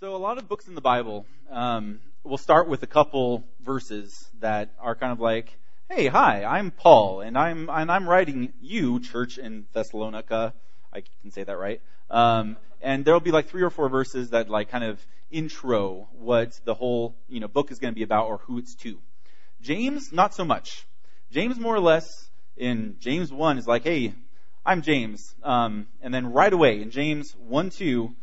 So a lot of books in the Bible um, will start with a couple verses that are kind of like, "Hey, hi, I'm Paul, and I'm and I'm writing you, church in Thessalonica." I can say that right. Um, and there'll be like three or four verses that like kind of intro what the whole you know book is going to be about or who it's to. James, not so much. James, more or less, in James one is like, "Hey, I'm James," um, and then right away in James one two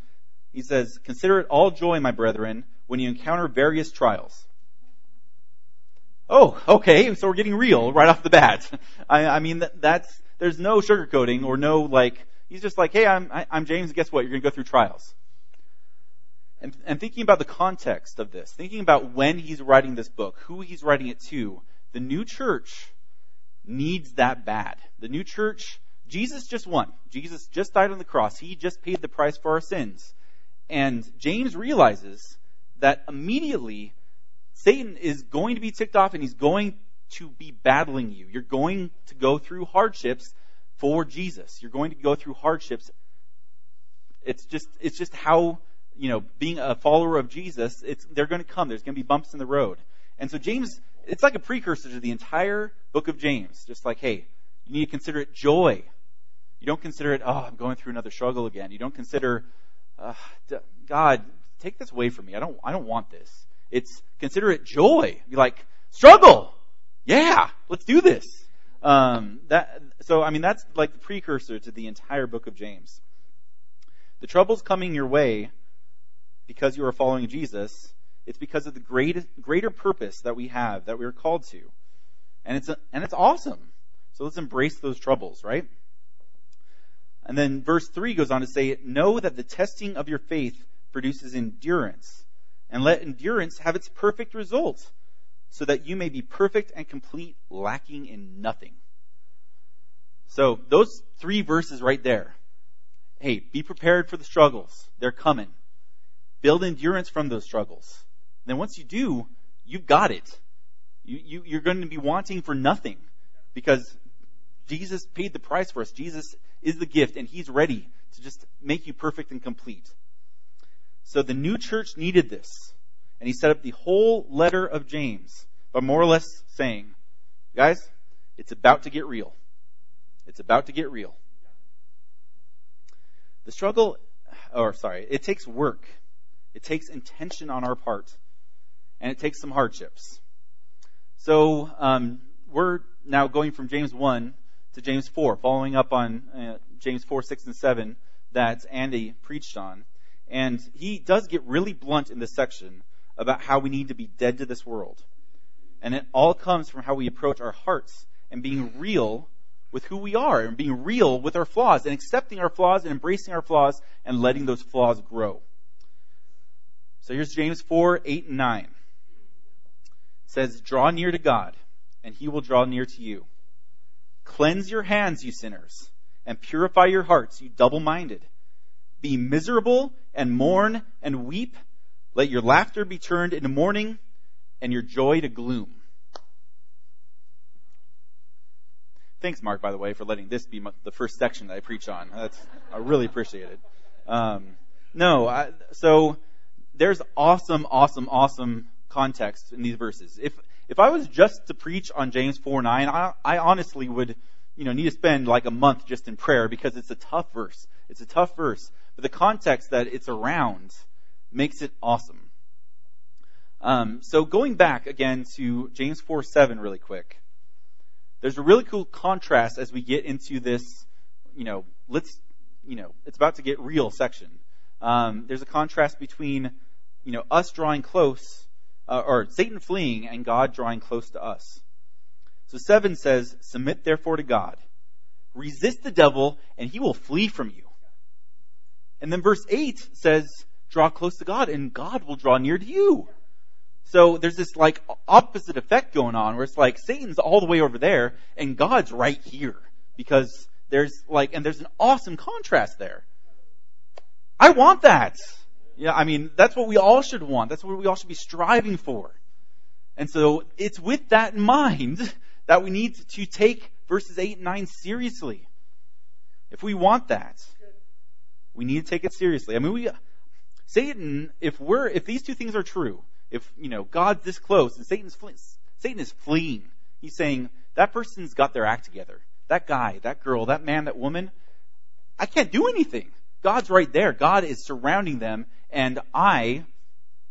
he says, Consider it all joy, my brethren, when you encounter various trials. Oh, okay, so we're getting real right off the bat. I, I mean, that, that's, there's no sugarcoating or no like, he's just like, hey, I'm, I, I'm James, guess what? You're gonna go through trials. And, and thinking about the context of this, thinking about when he's writing this book, who he's writing it to, the new church needs that bad. The new church, Jesus just won. Jesus just died on the cross. He just paid the price for our sins. And James realizes that immediately Satan is going to be ticked off and he's going to be battling you. You're going to go through hardships for Jesus. You're going to go through hardships. It's just, it's just how, you know, being a follower of Jesus, it's, they're going to come. There's going to be bumps in the road. And so James, it's like a precursor to the entire book of James. Just like, hey, you need to consider it joy. You don't consider it, oh, I'm going through another struggle again. You don't consider, uh, God, take this away from me. I don't, I don't want this. It's consider it joy. Be like, struggle. Yeah, let's do this. Um, that, so I mean, that's like the precursor to the entire book of James. The troubles coming your way because you are following Jesus, it's because of the great, greater purpose that we have, that we are called to. And it's, a, and it's awesome. So let's embrace those troubles, right? And then verse 3 goes on to say, Know that the testing of your faith produces endurance, and let endurance have its perfect result, so that you may be perfect and complete, lacking in nothing. So, those three verses right there. Hey, be prepared for the struggles. They're coming. Build endurance from those struggles. then once you do, you've got it. You, you, you're going to be wanting for nothing because Jesus paid the price for us. Jesus is the gift, and He's ready to just make you perfect and complete. So the new church needed this. And he set up the whole letter of James by more or less saying, guys, it's about to get real. It's about to get real. The struggle, or sorry, it takes work. It takes intention on our part. And it takes some hardships. So, um, we're now going from James 1 to James 4, following up on uh, James 4, 6, and 7 that Andy preached on. And he does get really blunt in this section about how we need to be dead to this world. And it all comes from how we approach our hearts and being real with who we are and being real with our flaws and accepting our flaws and embracing our flaws and letting those flaws grow. So here's James 4, 8, and 9. It says, Draw near to God, and he will draw near to you. Cleanse your hands, you sinners, and purify your hearts, you double minded. Be miserable and mourn and weep. Let your laughter be turned into mourning and your joy to gloom. Thanks, Mark, by the way, for letting this be the first section that I preach on. That's, I really appreciate it. Um, no, I, so there's awesome, awesome, awesome context in these verses. If if I was just to preach on James 4 9, I, I honestly would, you know, need to spend like a month just in prayer because it's a tough verse. It's a tough verse. But the context that it's around makes it awesome. Um, so going back again to James 4 7 really quick. There's a really cool contrast as we get into this, you know, let's, you know, it's about to get real section. Um, there's a contrast between, you know, us drawing close uh, or Satan fleeing and God drawing close to us. So 7 says, Submit therefore to God. Resist the devil, and he will flee from you. And then verse 8 says, Draw close to God, and God will draw near to you. So there's this like opposite effect going on where it's like Satan's all the way over there, and God's right here. Because there's like, and there's an awesome contrast there. I want that. Yeah, I mean, that's what we all should want. That's what we all should be striving for. And so it's with that in mind that we need to take verses 8 and 9 seriously. If we want that, we need to take it seriously. I mean, we, Satan, if we're, if these two things are true, if, you know, God's this close and Satan's, Satan is fleeing. He's saying, that person's got their act together. That guy, that girl, that man, that woman, I can't do anything. God's right there. God is surrounding them and I,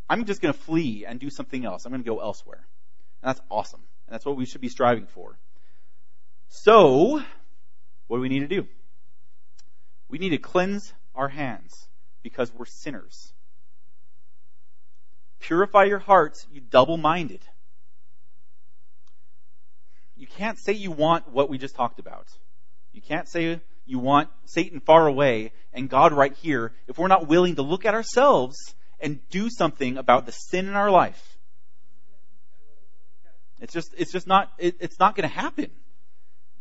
I'm just going to flee and do something else. I'm going to go elsewhere. And that's awesome. And that's what we should be striving for. So, what do we need to do? We need to cleanse our hands because we're sinners. Purify your hearts, you double minded. You can't say you want what we just talked about. You can't say you want Satan far away and God right here if we're not willing to look at ourselves and do something about the sin in our life. It's just, it's just not, it, it's not going to happen.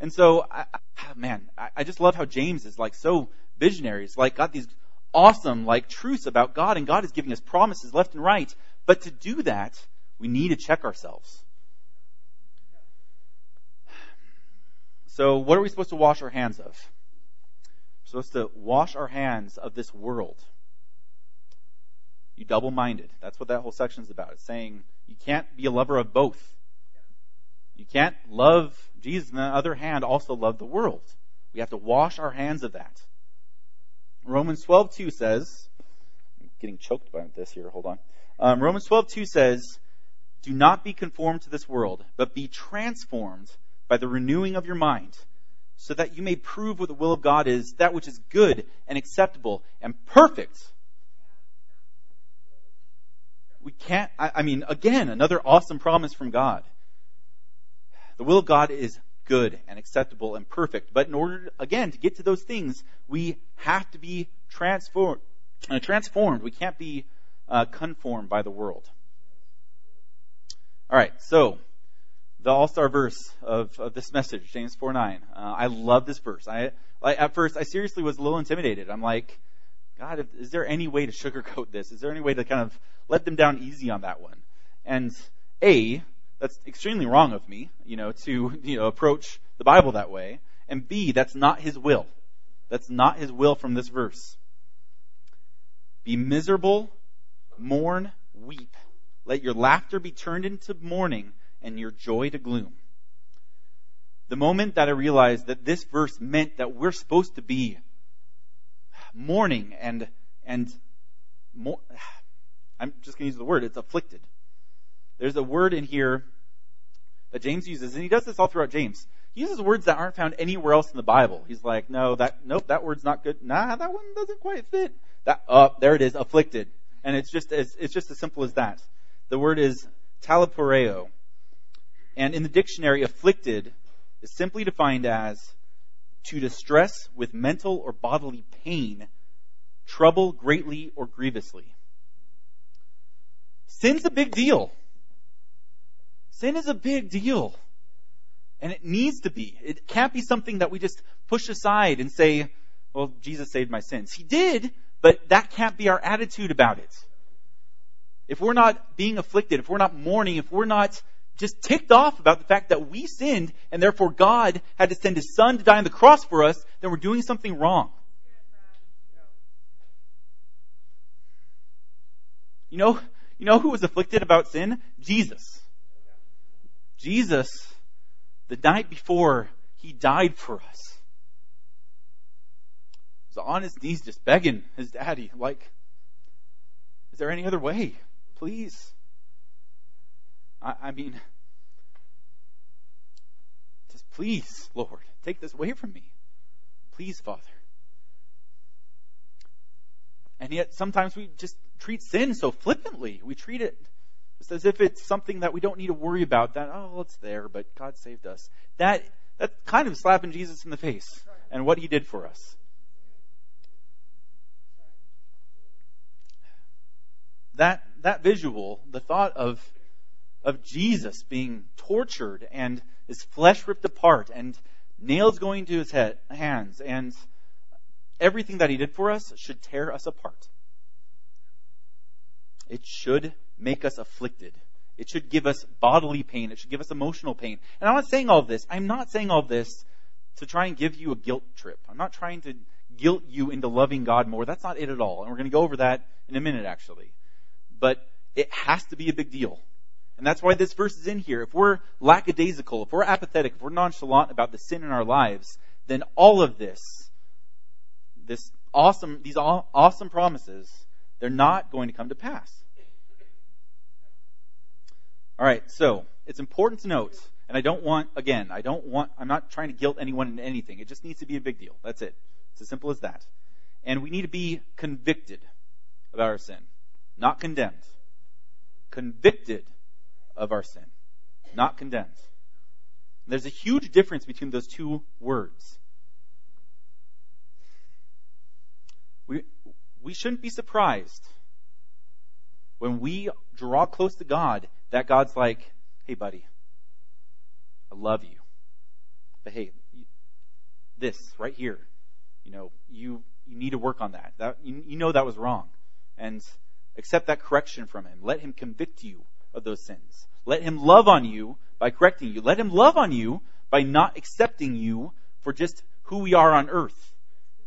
And so, I, ah, man, I, I just love how James is like so visionary. He's like got these awesome like truths about God and God is giving us promises left and right. But to do that, we need to check ourselves. So what are we supposed to wash our hands of? Supposed to wash our hands of this world. You double minded. That's what that whole section is about. It's saying you can't be a lover of both. You can't love Jesus and on the other hand also love the world. We have to wash our hands of that. Romans 12:2 says, I'm getting choked by this here. Hold on. Um, Romans 12:2 says, "Do not be conformed to this world, but be transformed by the renewing of your mind, so that you may prove what the will of God is, that which is good and acceptable and perfect. We can't, I, I mean, again, another awesome promise from God. The will of God is good and acceptable and perfect. But in order, again, to get to those things, we have to be transformed. Uh, transformed. We can't be uh, conformed by the world. All right, so the all-star verse of, of this message, James 4 9. Uh, I love this verse. I, I, at first, I seriously was a little intimidated. I'm like, God, is there any way to sugarcoat this? Is there any way to kind of let them down easy on that one? And A, that's extremely wrong of me, you know, to, you know, approach the Bible that way. And B, that's not his will. That's not his will from this verse. Be miserable, mourn, weep. Let your laughter be turned into mourning and your joy to gloom. The moment that I realized that this verse meant that we're supposed to be mourning and, and more, I'm just going to use the word, it's afflicted. There's a word in here that James uses, and he does this all throughout James. He uses words that aren't found anywhere else in the Bible. He's like, no, that, nope, that word's not good. Nah, that one doesn't quite fit. That, oh, there it is, afflicted. And it's just as, it's just as simple as that. The word is talaporeo. And in the dictionary, afflicted is simply defined as to distress with mental or bodily pain, trouble greatly or grievously. Sin's a big deal. Sin is a big deal. And it needs to be. It can't be something that we just push aside and say, well, Jesus saved my sins. He did, but that can't be our attitude about it. If we're not being afflicted, if we're not mourning, if we're not just ticked off about the fact that we sinned and therefore God had to send his son to die on the cross for us, then we're doing something wrong. You know, you know who was afflicted about sin? Jesus. Jesus, the night before he died for us, was on his knees just begging his daddy, like, is there any other way? Please. I, I mean, just please, Lord, take this away from me. Please, Father. And yet sometimes we just treat sin so flippantly. We treat it just as if it's something that we don't need to worry about. That, oh, it's there, but God saved us. That, that's kind of slapping Jesus in the face and what he did for us. That, that visual, the thought of of Jesus being tortured and his flesh ripped apart and nails going to his head, hands and everything that he did for us should tear us apart. It should make us afflicted. It should give us bodily pain. It should give us emotional pain. And I'm not saying all this. I'm not saying all this to try and give you a guilt trip. I'm not trying to guilt you into loving God more. That's not it at all. And we're going to go over that in a minute, actually. But it has to be a big deal. And that's why this verse is in here. If we're lackadaisical, if we're apathetic, if we're nonchalant about the sin in our lives, then all of this, this awesome, these awesome promises, they're not going to come to pass. All right, so it's important to note, and I don't want, again, I don't want, I'm not trying to guilt anyone into anything. It just needs to be a big deal. That's it. It's as simple as that. And we need to be convicted about our sin, not condemned. Convicted of our sin, not condemned. There's a huge difference between those two words. We, we shouldn't be surprised when we draw close to God that God's like, hey, buddy, I love you. But hey, this right here, you know, you, you need to work on that. that you, you know that was wrong. And accept that correction from Him. Let Him convict you of those sins. Let Him love on you by correcting you. Let Him love on you by not accepting you for just who we are on earth,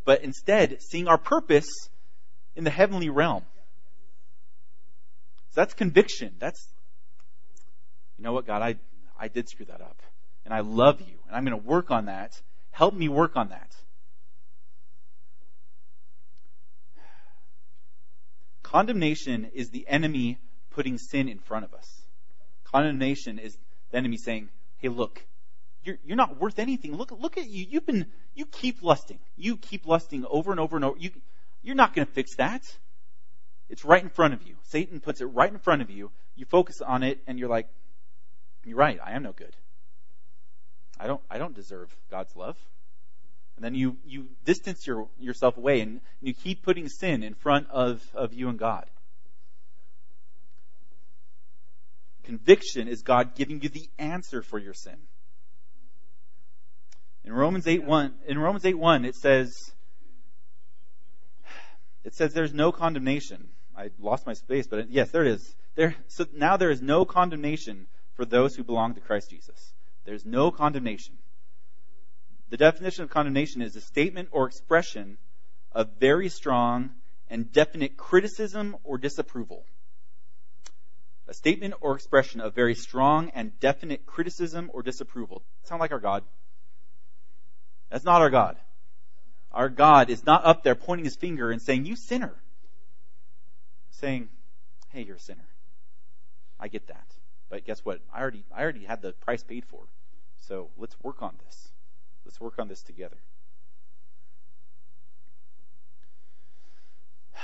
but instead seeing our purpose in the heavenly realm. So that's conviction. That's, you know what, God, I, I did screw that up. And I love you. And I'm going to work on that. Help me work on that. Condemnation is the enemy putting sin in front of us. Condemnation is the enemy saying, hey, look, you're, you're not worth anything. Look, look at you. You've been, you keep lusting. You keep lusting over and over and over. You, you're not going to fix that. It's right in front of you. Satan puts it right in front of you. You focus on it and you're like, you're right. I am no good. I don't, I don't deserve God's love. And then you, you distance your, yourself away and you keep putting sin in front of, of you and God. Conviction is God giving you the answer for your sin. In Romans 8 1, in Romans 8 1, it says, it says there's no condemnation. I lost my space, but yes, there it is. There, so now there is no condemnation for those who belong to Christ Jesus. There's no condemnation. The definition of condemnation is a statement or expression of very strong and definite criticism or disapproval. A statement or expression of very strong and definite criticism or disapproval. Sound like our God? That's not our God. Our God is not up there pointing his finger and saying, You sinner. Saying, Hey, you're a sinner. I get that. But guess what? I already I already had the price paid for. So let's work on this. Let's work on this together.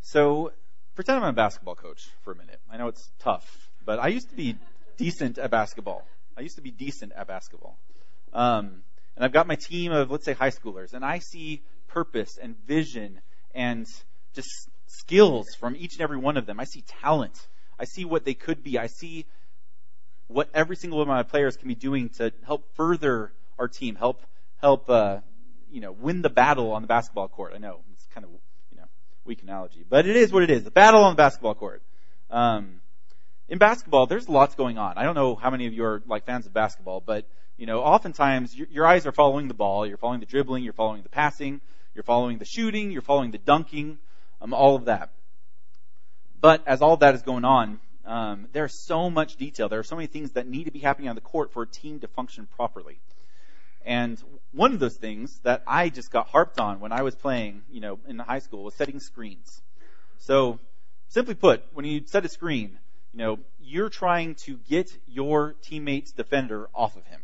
So, pretend I'm a basketball coach for a minute. I know it's tough, but I used to be decent at basketball. I used to be decent at basketball. Um, and I've got my team of, let's say, high schoolers, and I see purpose and vision and just skills from each and every one of them. I see talent. I see what they could be. I see what every single one of my players can be doing to help further our team, help help uh, you know win the battle on the basketball court. I know it's kind of weak analogy, but it is what it is. The battle on the basketball court. Um, in basketball, there's lots going on. I don't know how many of you are like fans of basketball, but you know, oftentimes your, your eyes are following the ball, you're following the dribbling, you're following the passing, you're following the shooting, you're following the dunking, um, all of that. But as all that is going on, um, there's so much detail. There are so many things that need to be happening on the court for a team to function properly. And one of those things that I just got harped on when I was playing, you know, in high school was setting screens. So, simply put, when you set a screen, you know, you're trying to get your teammate's defender off of him.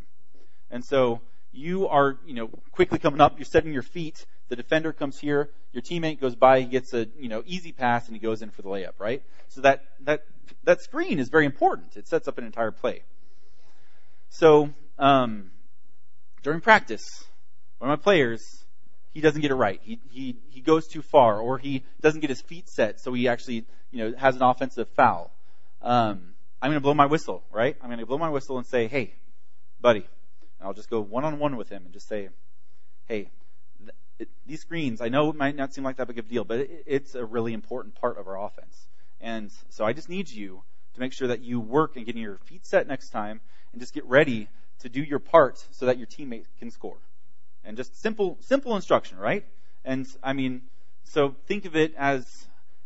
And so you are, you know, quickly coming up, you're setting your feet, the defender comes here, your teammate goes by, he gets a, you know, easy pass and he goes in for the layup, right? So that, that, that screen is very important. It sets up an entire play. So, um, during practice, one of my players, he doesn't get it right. He, he, he goes too far or he doesn't get his feet set so he actually, you know, has an offensive foul. Um, I'm going to blow my whistle, right? I'm going to blow my whistle and say, hey, buddy, And I'll just go one on one with him and just say, hey, it, these screens, I know it might not seem like that big of a deal, but it, it's a really important part of our offense. And so I just need you to make sure that you work and getting your feet set next time and just get ready to do your part so that your teammate can score. And just simple, simple instruction, right? And I mean, so think of it as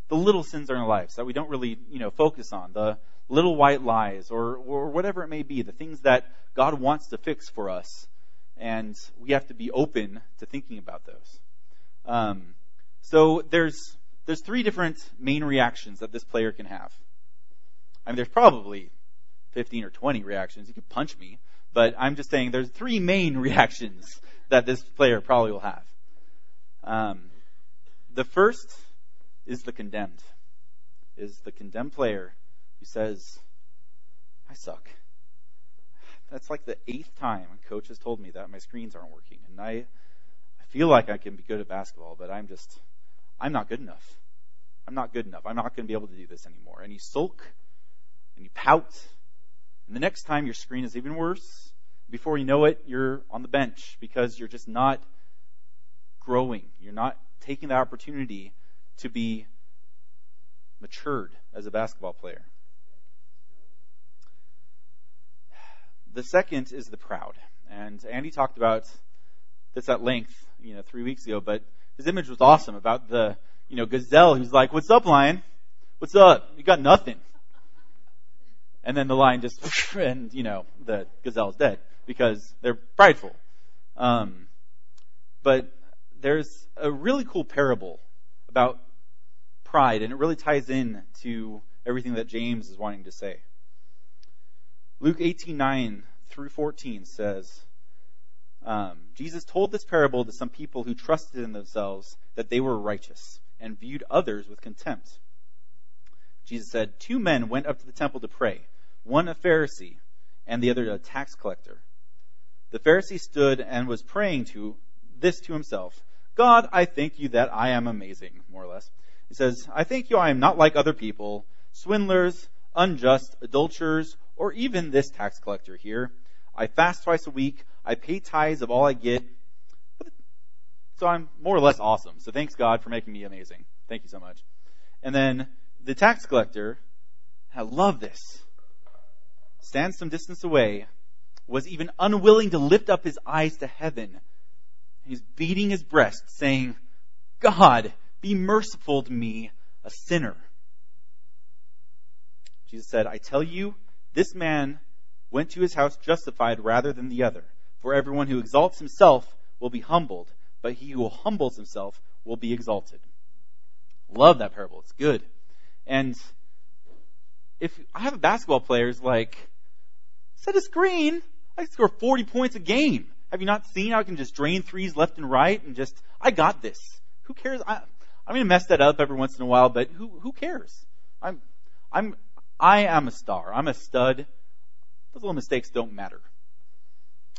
the little sins in our lives that we don't really, you know, focus on, the little white lies or, or whatever it may be, the things that God wants to fix for us. And we have to be open to thinking about those. Um, so there's, there's three different main reactions that this player can have. I mean, there's probably 15 or 20 reactions. You could punch me, but I'm just saying there's three main reactions that this player probably will have. Um, the first is the condemned, is the condemned player who says, I suck. That's like the eighth time a coach has told me that my screens aren't working. And I, I feel like I can be good at basketball, but I'm just, I'm not good enough. I'm not good enough. I'm not going to be able to do this anymore. And you sulk and you pout. And the next time your screen is even worse. Before you know it, you're on the bench because you're just not growing. You're not taking the opportunity to be matured as a basketball player. The second is the proud. And Andy talked about this at length, you know, three weeks ago, but his image was awesome about the, you know, gazelle who's like, what's up, lion? What's up? You got nothing. And then the lion just, and, you know, the gazelle's dead because they're prideful. Um, but there's a really cool parable about pride, and it really ties in to everything that James is wanting to say. Luke 18:9 through 14 says, um, Jesus told this parable to some people who trusted in themselves that they were righteous and viewed others with contempt. Jesus said, Two men went up to the temple to pray, one a Pharisee and the other a tax collector. The Pharisee stood and was praying to this to himself God, I thank you that I am amazing, more or less. He says, I thank you I am not like other people, swindlers, unjust, adulterers, or even this tax collector here. I fast twice a week. I pay tithes of all I get. So I'm more or less awesome. So thanks God for making me amazing. Thank you so much. And then the tax collector, I love this, stands some distance away, was even unwilling to lift up his eyes to heaven. He's beating his breast, saying, God, be merciful to me, a sinner. Jesus said, I tell you, this man went to his house justified rather than the other. For everyone who exalts himself will be humbled, but he who humbles himself will be exalted. Love that parable. It's good. And if I have basketball players like, set a screen, I can score 40 points a game. Have you not seen how I can just drain threes left and right and just, I got this. Who cares? I, I'm going to mess that up every once in a while, but who, who cares? I'm, I'm, I am a star. I'm a stud. Those little mistakes don't matter.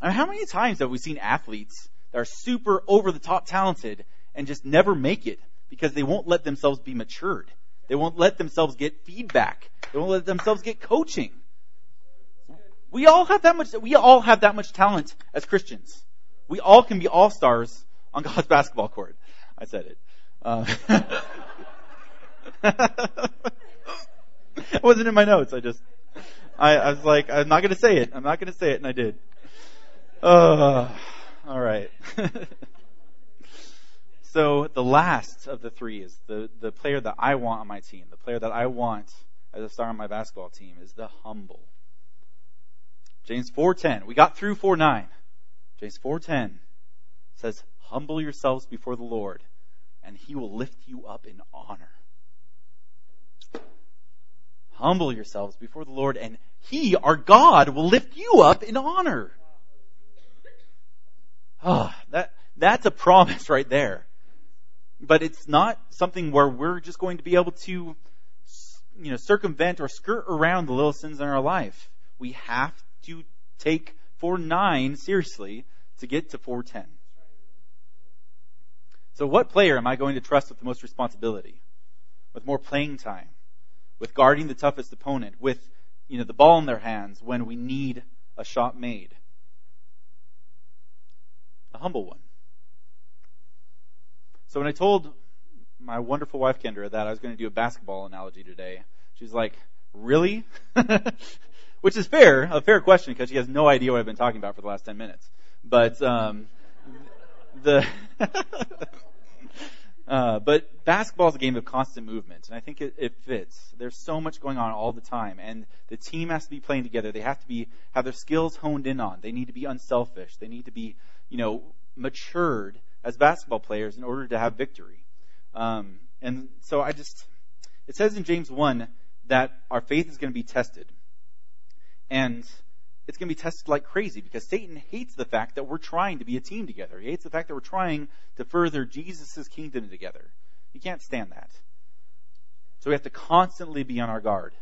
I mean, how many times have we seen athletes that are super over the top talented and just never make it because they won't let themselves be matured? They won't let themselves get feedback. They won't let themselves get coaching. We all have that much, we all have that much talent as Christians. We all can be all stars on God's basketball court. I said it. Uh, it wasn't in my notes. I just, I, I was like, I'm not going to say it. I'm not going to say it, and I did. Uh, all right. so the last of the three is the, the player that I want on my team, the player that I want as a star on my basketball team is the humble. James 4:10. We got through 4:9. James 4:10 says, "Humble yourselves before the Lord, and he will lift you up in honor." Humble yourselves before the Lord, and he, our God, will lift you up in honor. Ah, oh, that that's a promise right there. But it's not something where we're just going to be able to you know, circumvent or skirt around the little sins in our life. We have to take 4-9 seriously to get to 410. So what player am I going to trust with the most responsibility? With more playing time? With guarding the toughest opponent? With, you know, the ball in their hands when we need a shot made? A humble one. So when I told my wonderful wife Kendra that I was going to do a basketball analogy today, she's like, really? Which is fair, a fair question because she has no idea what I've been talking about for the last 10 minutes. But, um, the uh, but basketball is a game of constant movement, and I think it, it fits. There's so much going on all the time, and the team has to be playing together. They have to be have their skills honed in on. They need to be unselfish. They need to be, you know, matured as basketball players in order to have victory. Um, and so I just, it says in James 1 that our faith is going to be tested. And it's going to be tested like crazy because Satan hates the fact that we're trying to be a team together. He hates the fact that we're trying to further Jesus' kingdom together. He can't stand that. So we have to constantly be on our guard.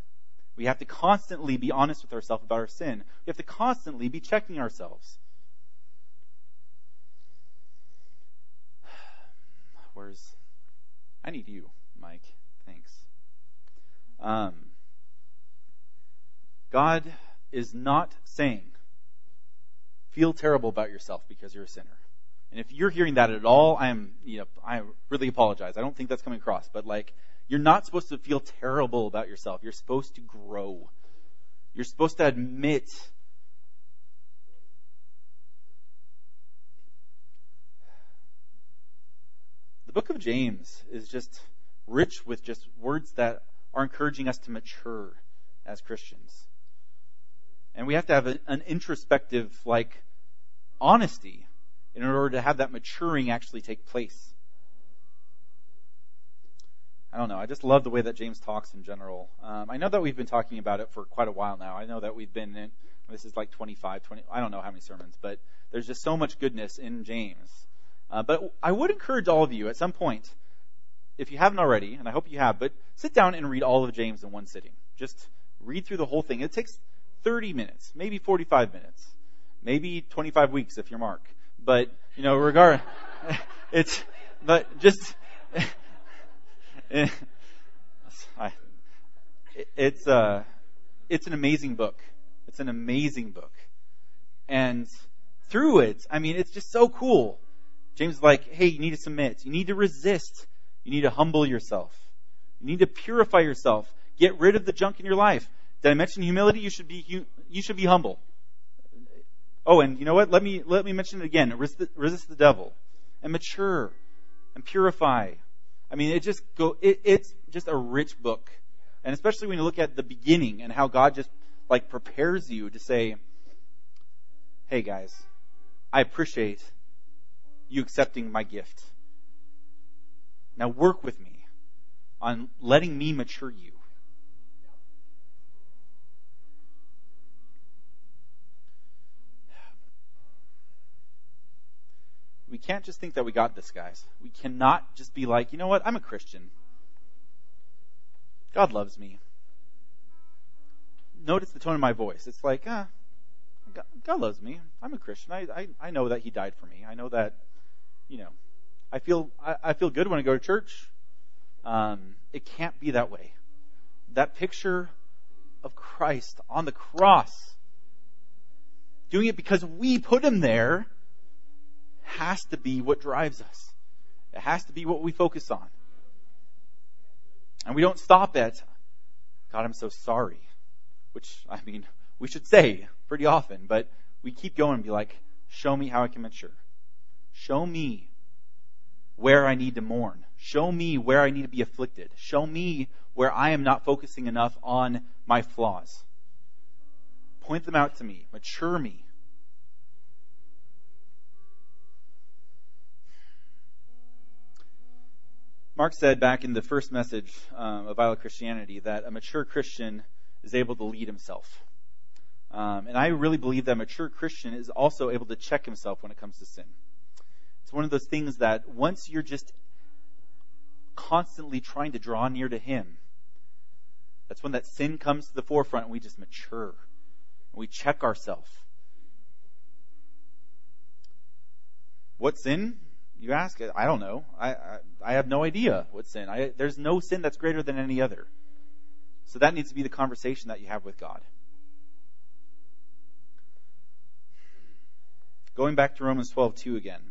We have to constantly be honest with ourselves about our sin. We have to constantly be checking ourselves. Where's I need you, Mike. Thanks. Um, God is not saying, feel terrible about yourself because you're a sinner. And if you're hearing that at all, I am, you know, I really apologize. I don't think that's coming across, but like, you're not supposed to feel terrible about yourself. You're supposed to grow. You're supposed to admit the book of James is just rich with just words that are encouraging us to mature as Christians. And we have to have a, an introspective, like, honesty in order to have that maturing actually take place. I don't know. I just love the way that James talks in general. Um, I know that we've been talking about it for quite a while now. I know that we've been in, this is like 25, 20, I don't know how many sermons, but there's just so much goodness in James. Uh, but I would encourage all of you at some point if you haven't already, and I hope you have, but sit down and read all of James in one sitting. Just read through the whole thing. It takes 30 minutes, maybe 45 minutes, maybe 25 weeks if you're Mark. But, you know, regard, it's, but just, it's, uh, it's an amazing book. It's an amazing book. And through it, I mean, it's just so cool. James is like, hey, you need to submit. You need to resist you need to humble yourself. You need to purify yourself. Get rid of the junk in your life. Did I mention humility? You should be you should be humble. Oh, and you know what? Let me let me mention it again. Resist the, resist the devil, and mature, and purify. I mean, it just go. It, it's just a rich book, and especially when you look at the beginning and how God just like prepares you to say, "Hey guys, I appreciate you accepting my gift. Now work with me on letting me mature you. We can't just think that we got this, guys. We cannot just be like, you know what, I'm a Christian. God loves me. Notice the tone of my voice. It's like, ah, God, loves me. I'm a Christian. I, I, I know that He died for me. I know that, you know, I feel I, I feel good when I go to church. Um, it can't be that way. That picture of Christ on the cross, doing it because we put him there, has to be what drives us. It has to be what we focus on. And we don't stop at, God, I'm so sorry. Which, I mean, we should say pretty often, but we keep going and be like, show me how I can mature. Show me where I need to mourn. Show me where I need to be afflicted. Show me where I am not focusing enough on my flaws. Point them out to me. Mature me. Mark said back in the first message um, of Vital Christianity that a mature Christian is able to lead himself. Um, and I really believe that a mature Christian is also able to check himself when it comes to sin. It's one of those things that once you're just constantly trying to draw near to Him, that's when that sin comes to the forefront and we just mature. And we check ourselves. What sin? You ask. I don't know. I, I, I have no idea what sin. I, there's no sin that's greater than any other. So that needs to be the conversation that you have with God. Going back to Romans 12:2 again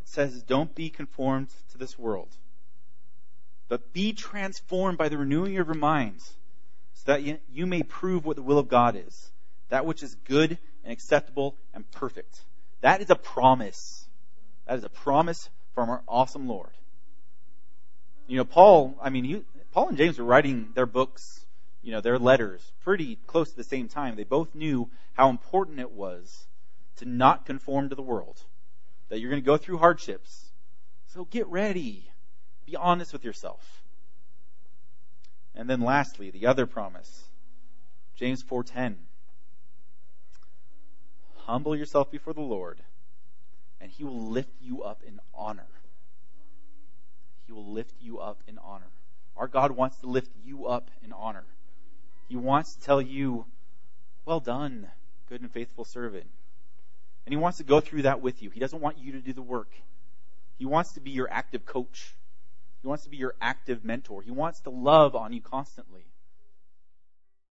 It says, Don't be conformed to this world, but be transformed by the renewing of your minds, so that you may prove what the will of God is, that which is good and acceptable and perfect. That is a promise. That is a promise from our awesome Lord. You know, Paul, I mean, he, Paul and James were writing their books, you know, their letters pretty close to the same time. They both knew how important it was to not conform to the world, that you're going to go through hardships. So get ready. Be honest with yourself. And then lastly, the other promise. James 4:10. Humble yourself before the Lord, and he will lift you up in honor. He will lift you up in honor. Our God wants to lift you up in honor. He wants to tell you, well done, good and faithful servant. And he wants to go through that with you. He doesn't want you to do the work. He wants to be your active coach. He wants to be your active mentor. He wants to love on you constantly.